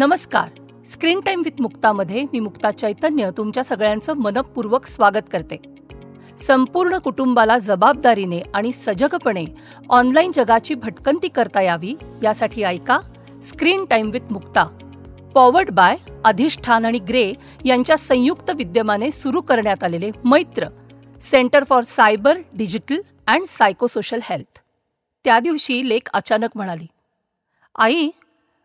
नमस्कार. Screen time with मुक्तामध्ये मी मुक्ता चैतन्य तुमच्या सगळ्यांचं मनपूर्वक स्वागत करते. संपूर्ण कुटुंबाला जबाबदारीने आणि सजगपणे ऑनलाईन जगाची भटकंती करता यावी यासाठी ऐका screen time with Mukta. Powered by Adhishthan आणि ग्रे यांच्या संयुक्त विद्यमाने सुरू करण्यात आलेले Maitra centre for cyber digital and psychosocial health त्या दिवशी लेख अचानक म्हणाली आई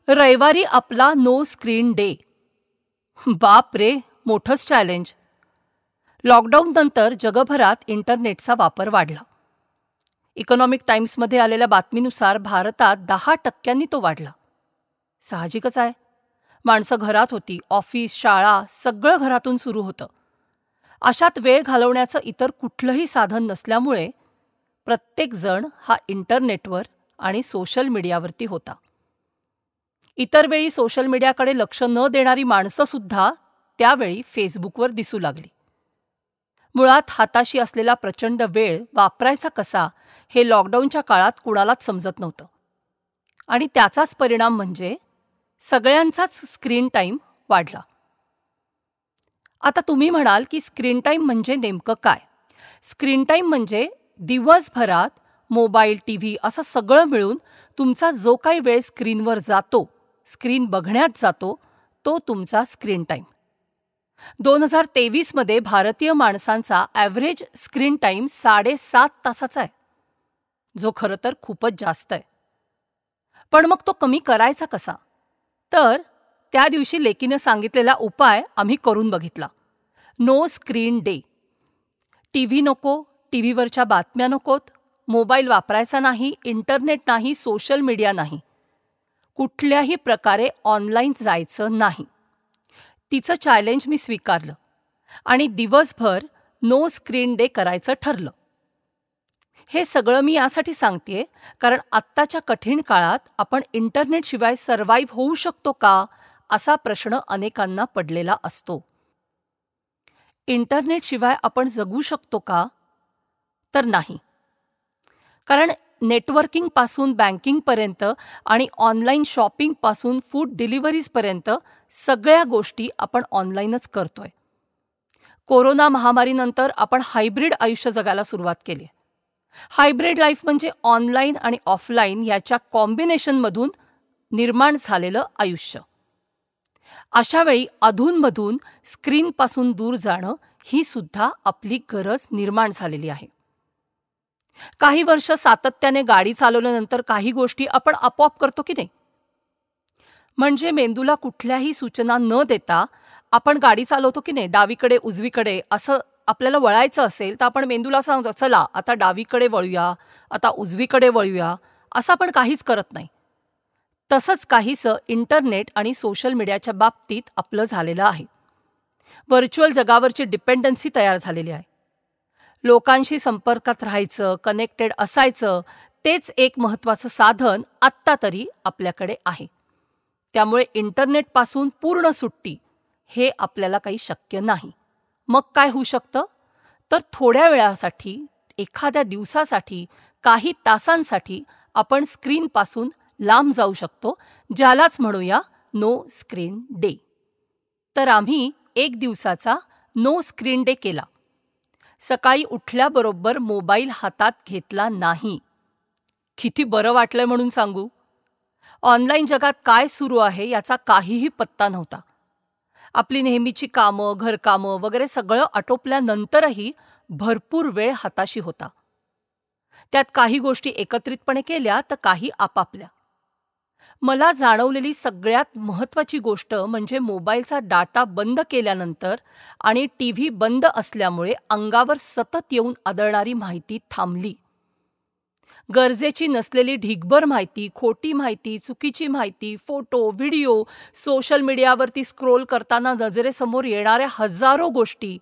रविवारी आपला नो स्क्रीन डे बाप रे मोठंच चॅलेंज लॉकडाऊन नंतर जगभरात इंटरनेटचा वापर वाढला. इकॉनॉमिक टाइम्समध्ये आलेल्या बातमीनुसार भारतात दहा टक्क्यांनी तो वाढला. साहजिकच आहे. माणसं घरात होती ऑफिस शाळा सगळं घरातून सुरू होतं. अशात वेळ घालवण्याचं इतर कुठलंही साधन नसल्यामुळे प्रत्येकजण हा इंटरनेटवर आणि सोशल मीडियावरती होता. इतर वेळी सोशल मीडियाकडे लक्ष न देणारी माणसंसुद्धा त्यावेळी फेसबुकवर दिसू लागली. मुळात हाताशी असलेला प्रचंड वेळ वापरायचा कसा हे लॉकडाऊनच्या काळात कुणालाच समजत नव्हतं. आणि त्याचाच परिणाम म्हणजे सगळ्यांचाच स्क्रीन टाईम वाढला. आता तुम्ही म्हणाल की स्क्रीन टाईम म्हणजे नेमकं काय? स्क्रीन टाईम म्हणजे दिवसभरात मोबाईल टी व्ही असं सगळं मिळून तुमचा जो काही वेळ स्क्रीनवर जातो स्क्रीन बघण्यात जातो तो तुमचा स्क्रीन टाईम दोन हजार तेवीसमध्ये भारतीय माणसांचा ॲव्हरेज स्क्रीन टाईम साडेसात तासाचा आहे. जो खरं तर खूपच जास्त आहे. पण मग तो कमी करायचा कसा? तर त्या दिवशी लेकीनं सांगितलेला उपाय आम्ही करून बघितला. No screen day T V नको टी व्हीवरच्या बातम्या नकोत मोबाईल वापरायचा नाही इंटरनेट नाही सोशल मीडिया नाही. कुठल्याही प्रकारे ऑनलाईन जायचं नाही. तिचं चॅलेंज मी स्वीकारलं आणि दिवसभर नो स्क्रीन डे करायचं ठरलं. हे सगळं मी यासाठी सांगतेय कारण आत्ताच्या कठीण काळात आपण इंटरनेटशिवाय सर्व्हाइव्ह होऊ शकतो का असा प्रश्न अनेकांना पडलेला असतो. इंटरनेटशिवाय आपण जगू शकतो का? तर नाही. कारण नेटवर्किंगपासून बँकिंगपर्यंत आणि ऑनलाईन शॉपिंगपासून फूड डिलिव्हरीजपर्यंत सगळ्या गोष्टी आपण ऑनलाईनच करतोय. कोरोना महामारीनंतर आपण हायब्रिड आयुष्य जगायला सुरुवात केली. हायब्रिड लाईफ म्हणजे ऑनलाईन आणि ऑफलाईन याच्या कॉम्बिनेशनमधून निर्माण झालेलं आयुष्य. अशावेळी अधूनमधून स्क्रीनपासून दूर जाणं ही सुद्धा आपली गरज निर्माण झालेली आहे. काही वर्ष सातत्याने गाडी चालवल्यानंतर काही गोष्टी आपण आपोआप करतो की नाही? म्हणजे मेंदूला कुठल्याही सूचना न देता आपण गाडी चालवतो की नाही? डावीकडे उजवीकडे असं आपल्याला वळायचं असेल तर आपण मेंदूला सांगतो चला आता डावीकडे वळूया आता उजवीकडे वळूया. असं आपण काहीच करत नाही. तसंच काहीसं इंटरनेट आणि सोशल मीडियाच्या बाबतीत आपलं झालेलं आहे. व्हर्च्युअल जगावरची डिपेंडन्सी तयार झालेली आहे. लोकांशी संपर्कात राहायचं कनेक्टेड असायचं तेच एक महत्त्वाचं साधन आत्ता तरी आपल्याकडे आहे. त्यामुळे इंटरनेटपासून पूर्ण सुट्टी हे आपल्याला काही शक्य नाही. मग काय होऊ शकतं? तर थोड्या वेळासाठी एखाद्या दिवसासाठी काही तासांसाठी आपण स्क्रीनपासून लांब जाऊ शकतो ज्यालाच म्हणूया नो स्क्रीन डे तर आम्ही एक दिवसाचा नो स्क्रीन डे केला. सकाळी उठल्याबरोबर मोबाईल हातात घेतला नाही. किती बरं वाटलंय म्हणून सांगू? ऑनलाईन जगात काय सुरू आहे याचा काहीही पत्ता नव्हता. आपली नेहमीची कामं घरकामं वगैरे सगळं आटोपल्यानंतरही भरपूर वेळ हाताशी होता. त्यात काही गोष्टी एकत्रितपणे केल्या तर काही आपापल्या. मला जाणवलेली सगळ्यात महत्त्वाची गोष्ट म्हणजे मोबाईलचा डाटा बंद केल्यानंतर आणि टी व्ही बंद असल्यामुळे अंगावर सतत येऊन आदळणारी माहिती थांबली. गरजेची नसलेली ढिगभर माहिती खोटी माहिती चुकीची माहिती फोटो व्हिडिओ सोशल मीडियावरती स्क्रोल करताना नजरेसमोर येणाऱ्या हजारो गोष्टी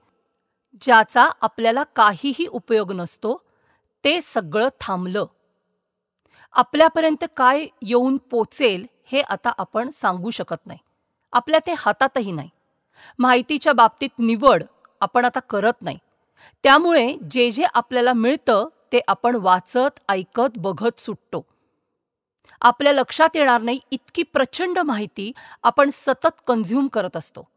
ज्याचा आपल्याला काहीही उपयोग नसतो ते सगळं थांबलं. आपल्यापर्यंत काय येऊन पोचेल हे आता आपण सांगू शकत नाही. आपल्या ते हातातही नाही. माहितीच्या बाबतीत निवड आपण आता करत नाही. त्यामुळे जे जे आपल्याला मिळतं ते आपण वाचत ऐकत बघत सुटतो. आपल्या लक्षात येणार नाही इतकी प्रचंड माहिती आपण सतत कन्झ्युम करत असतो.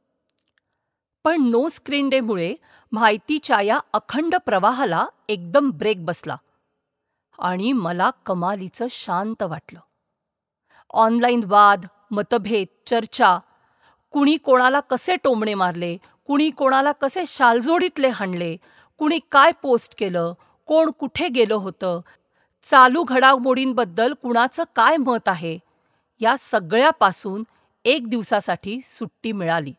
पण नो स्क्रीन डेमुळे माहितीच्या या अखंड प्रवाहाला एकदम ब्रेक बसला. आणि मला कमालीचं शांत वाटलं. ऑनलाईन वाद मतभेद चर्चा कुणी कोणाला कसे टोमणे मारले कुणी कोणाला कसे शालजोडीतले हाणले कुणी काय पोस्ट केलं कोण कुठे गेलं होतं चालू घडामोडींबद्दल कुणाचं काय मत आहे या सगळ्यापासून एक दिवसासाठी सुट्टी मिळाली.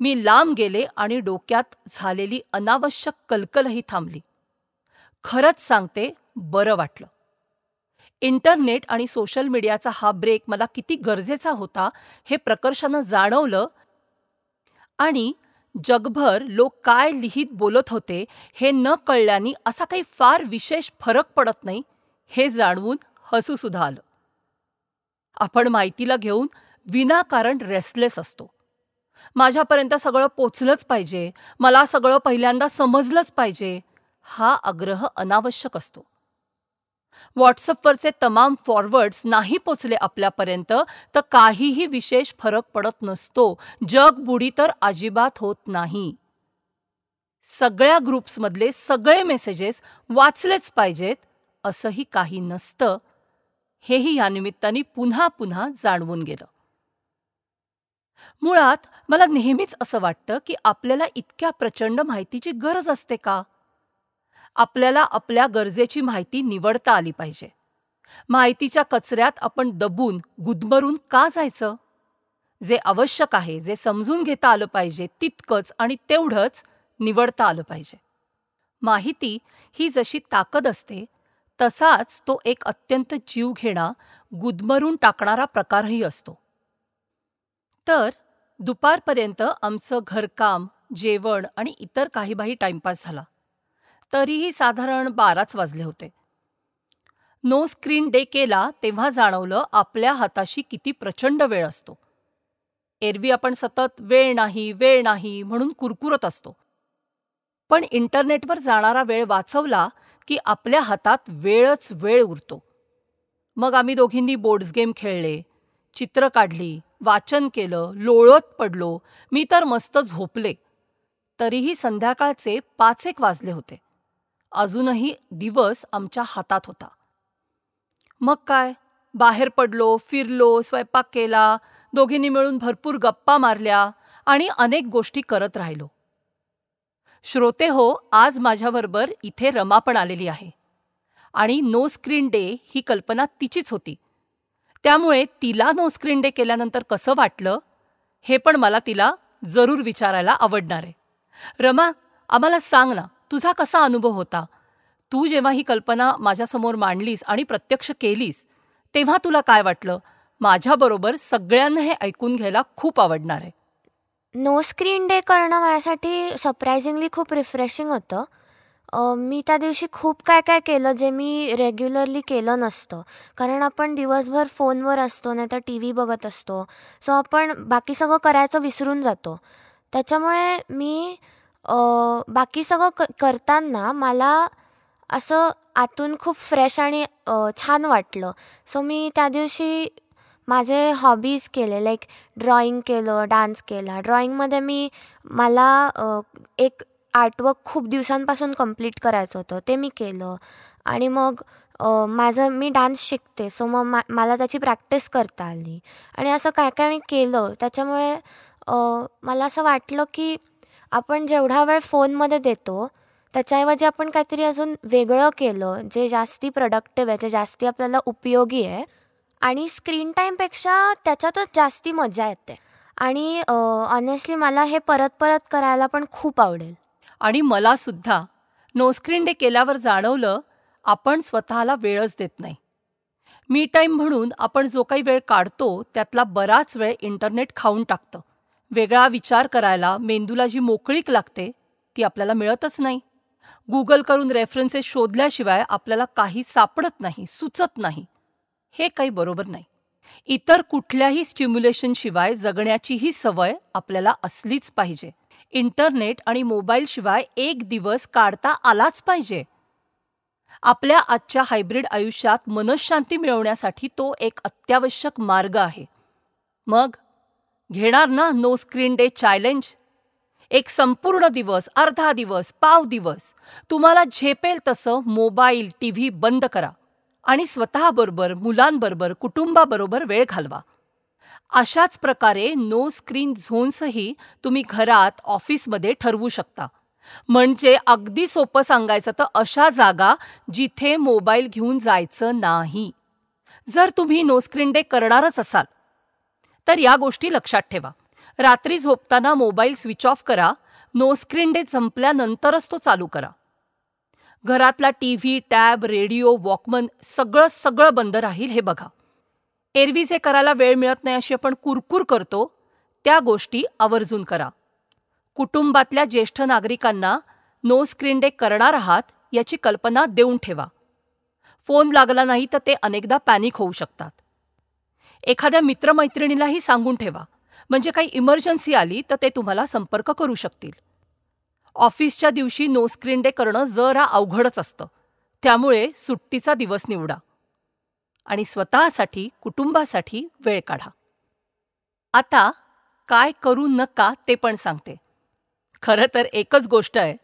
मी लांब गेले आणि डोक्यात झालेली अनावश्यक कलकलही थांबली. खरंच सांगते बरं वाटलं. इंटरनेट आणि सोशल मीडियाचा हा ब्रेक मला किती गरजेचा होता हे प्रकर्षानं जाणवलं आणि जगभर लोक काय लिहित बोलत होते हे न कळल्याने असा काही फार विशेष फरक पडत नाही हे जाणवून हसूसुद्धा आलं. आपण माहितीला घेऊन विनाकारण रेस्टलेस असतो. माझ्यापर्यंत सगळं पोचलंच पाहिजे मला सगळं पहिल्यांदा समजलंच पाहिजे हा आग्रह अनावश्यक असतो. व्हॉट्सअपवरचे तमाम फॉरवर्ड्स नाही पोचले आपल्यापर्यंत तर काहीही विशेष फरक पडत नसतो. जग बुडी तर अजिबात होत नाही. सगळ्या ग्रुप्समधले सगळे मेसेजेस वाचलेच पाहिजेत असंही काही नसतं. हेही या निमित्ताने पुन्हा पुन्हा जाणवून गेलं. मुळात मला नेहमीच असं वाटतं की आपल्याला इतक्या प्रचंड माहितीची गरज असते का? आपल्याला आपल्या गरजेची माहिती निवडता आली पाहिजे. माहितीच्या कचऱ्यात आपण दबून गुदमरून का जायचं? जे आवश्यक आहे जे समजून घेता आलं पाहिजे तितकंच आणि तेवढंच निवडता आलं पाहिजे. माहिती ही जशी ताकद असते तसाच तो एक अत्यंत जीव घेणा गुदमरून टाकणारा प्रकारही असतो. तर दुपारपर्यंत आमचं घरकाम जेवण आणि इतर काही बाही टाइमपास झाला. तरीही साधारण बाराच वाजले होते. नो स्क्रीन डे केला तेव्हा जाणवलं आपल्या हाताशी किती प्रचंड वेळ असतो. एरवी आपण सतत वेळ नाही वेळ नाही म्हणून कुरकुरत असतो. पण इंटरनेटवर जाणारा वेळ वाचवला की आपल्या हातात वेळच वेळ उरतो. मग आम्ही दोघींनी बोर्ड्स गेम खेळले चित्र काढली वाचन केलं लोळत पडलो मी तर मस्त झोपले. तरीही संध्याकाळचे पाच एक वाजले होते. अजूनही दिवस आमच्या हातात होता. मग काय? बाहेर पडलो फिरलो स्वयंपाक केला दोघींनी मिळून भरपूर गप्पा मारल्या आणि अनेक गोष्टी करत राहिलो. श्रोते हो आज माझ्याबरोबर इथे रमा पण आलेली आहे. आणि नो स्क्रीन डे ही कल्पना तिचीच होती. त्यामुळे तिला नो स्क्रीन डे केल्यानंतर कसं वाटलं हे पण मला तिला जरूर विचारायला आवडणार आहे. रमा आम्हाला सांग ना तुझा कसा अनुभव होता? तू जेव्हा ही कल्पना माझ्यासमोर मांडलीस आणि प्रत्यक्ष केलीस तेव्हा तुला काय वाटलं? माझ्याबरोबर सगळ्यांना हे ऐकून घ्यायला खूप आवडणार आहे. नो स्क्रीन डे करणं माझ्यासाठी सरप्रायझिंगली खूप रिफ्रेशिंग होतं. मी त्या दिवशी खूप काय काय केलं जे मी रेग्युलरली केलं नसतं. कारण आपण दिवसभर फोनवर असतो नाही तर टी व्ही बघत असतो. सो आपण बाकी सगळं करायचं विसरून जातो. त्याच्यामुळे मी बाकी सगळं क करताना मला असं आतून खूप फ्रेश आणि छान वाटलं. सो मी त्या दिवशी माझे हॉबीज केले लाईक ड्रॉइंग केलं डान्स केला. ड्रॉइंगमध्ये मी मला एक आर्टवर्क खूप दिवसांपासून कंप्लीट करायचं होतं. ते मी केलं. आणि मग माझं मी डान्स शिकते. सो मग मा मला त्याची प्रॅक्टिस करता आली. आणि असं काय काय मी केलं त्याच्यामुळे मला असं वाटलं की आपण जेवढा वेळ फोनमध्ये देतो त्याच्याऐवजी आपण काहीतरी अजून वेगळं केलं जे जास्ती प्रोडक्टिव्ह आहे जे जास्ती आपल्याला उपयोगी आहे आणि स्क्रीन टाईमपेक्षा त्याच्यातच जास्ती मजा येते. आणि ऑनेस्टली मला हे परत परत करायला पण खूप आवडेल. आणि मला सुद्धा. नो स्क्रीन डे केल्यावर जाणवलं आपण स्वतःला वेळच देत नाही. मी टाईम म्हणून आपण जो काही वेळ काढतो त्यातला बराच वेळ इंटरनेट खाऊन टाकतं. वेगळा विचार करायला मेंदूला जी मोकळीक लागते ती आपल्याला मिळतच नाही. गुगल करून रेफरन्सेस शोधल्याशिवाय आपल्याला काही सापडत नाही सुचत नाही. हे काही बरोबर नाही. इतर कुठल्याही स्टिम्युलेशनशिवाय जगण्याचीही सवय आपल्याला असलीच पाहिजे. इंटरनेट आणि मोबाईलशिवाय एक दिवस काढता आलाच पाहिजे. आपल्या आजच्या हायब्रिड आयुष्यात मनशांती मिळवण्यासाठी तो एक अत्यावश्यक मार्ग आहे. मग घेणार ना नो स्क्रीन डे चॅलेंज एक संपूर्ण दिवस अर्धा दिवस पाव दिवस. तुम्हाला झेपेल तसं मोबाईल टी व्ही बंद करा. आणि स्वतःबरोबर मुलांबरोबर कुटुंबाबरोबर वेळ घालवा. अशाच प्रकारे नो स्क्रीन झोन्सही तुम्ही घरात ऑफिसमध्ये ठरवू शकता. म्हणजे अगदी सोपं सांगायचं तर अशा जागा जिथे मोबाईल घेऊन जायचं नाही. जर तुम्ही नो स्क्रीन डे करणारच असाल तर या गोष्टी लक्षात ठेवा. रात्री झोपताना मोबाईल स्विच ऑफ करा नो स्क्रीन डे संपल्यानंतरच तो चालू करा. घरातला T V tab radio walkman सगळं सगळं बंद राहील हे बघा. एरवी जे करायला वेळ मिळत नाही अशी आपण कुरकुर करतो त्या गोष्टी आवर्जून करा. कुटुंबातल्या ज्येष्ठ नागरिकांना नो स्क्रीन डे करणार आहात याची कल्पना देऊन ठेवा. फोन लागला नाही तर ते अनेकदा पॅनिक होऊ शकतात. एखाद्या मित्रमैत्रिणीलाही सांगून ठेवा. म्हणजे काही इमर्जन्सी आली तर ते तुम्हाला संपर्क करू शकतील. ऑफिसच्या दिवशी नो स्क्रीन डे करणं जरा अवघडच असतं. त्यामुळे सुट्टीचा दिवस निवडा. आणि स्वतःसाठी कुटुंबासाठी वेळ काढा. आता काय करू नका ते पण सांगते. खरं तर एकच गोष्ट आहे.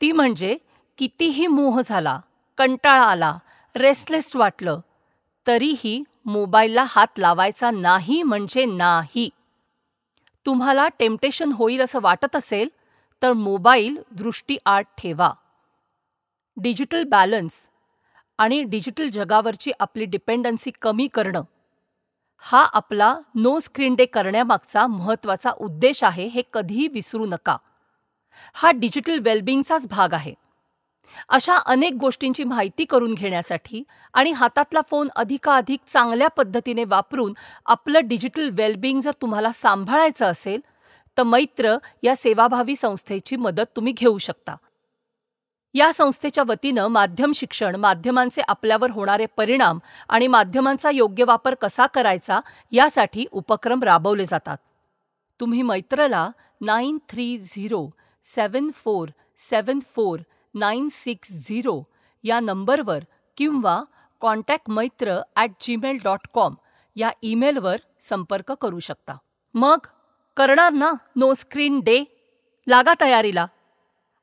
ती म्हणजे कितीही मोह झाला कंटाळा आला रेस्टलेस वाटलं तरीही मोबाईलला हात लावायचा नाही म्हणजे नाही. तुम्हाला टेम्पटेशन होईल असं वाटत असेल तर मोबाईल दृष्टीआड ठेवा. डिजिटल बॅलन्स आणि डिजिटल जगावरची आपली डिपेंडन्सी कमी करणं. हा आपला नो स्क्रीन डे करण्यामागचा महत्त्वाचा उद्देश आहे हे कधीही विसरू नका. हा डिजिटल वेलबिंगचाच भाग आहे. अशा अनेक गोष्टींची माहिती करून घेण्यासाठी आणि हातातला फोन अधिकाधिक चांगल्या पद्धतीने वापरून आपलं डिजिटल वेलबिंग जर तुम्हाला सांभाळायचं असेल तर मैत्र या सेवाभावी संस्थेची मदत तुम्ही घेऊ शकता. या संस्थेच्या वतीनं माध्यम शिक्षण माध्यमांचे आपल्यावर होणारे परिणाम आणि माध्यमांचा योग्य वापर कसा करायचा यासाठी उपक्रम राबवले जातात. तुम्ही मैत्रला nine three zero seven four seven four nine six zero या नंबरवर किंवा contact Maitra at Gmail dot com या ईमेलवर संपर्क करू शकता मग करणार ना नो स्क्रीन डे लागा तयारीला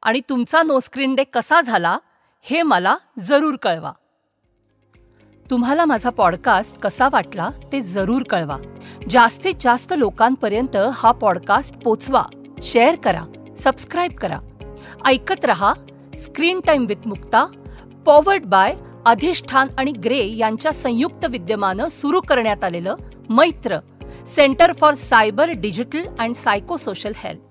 आणि तुमचा नो स्क्रीन डे कसा झाला हे मला जरूर कळवा तुम्हाला माझा पॉडकास्ट कसा वाटला ते जरूर कळवा जास्तीत जास्त लोकांपर्यंत हा पॉडकास्ट पोचवा शेअर करा सबस्क्राईब करा ऐकत रहा screen time with Mukta powered by Adhishthan आणि ग्रे यांच्या संयुक्त विद्यमानं सुरू करण्यात आलेलं Maitra centre for cyber digital and psychosocial health.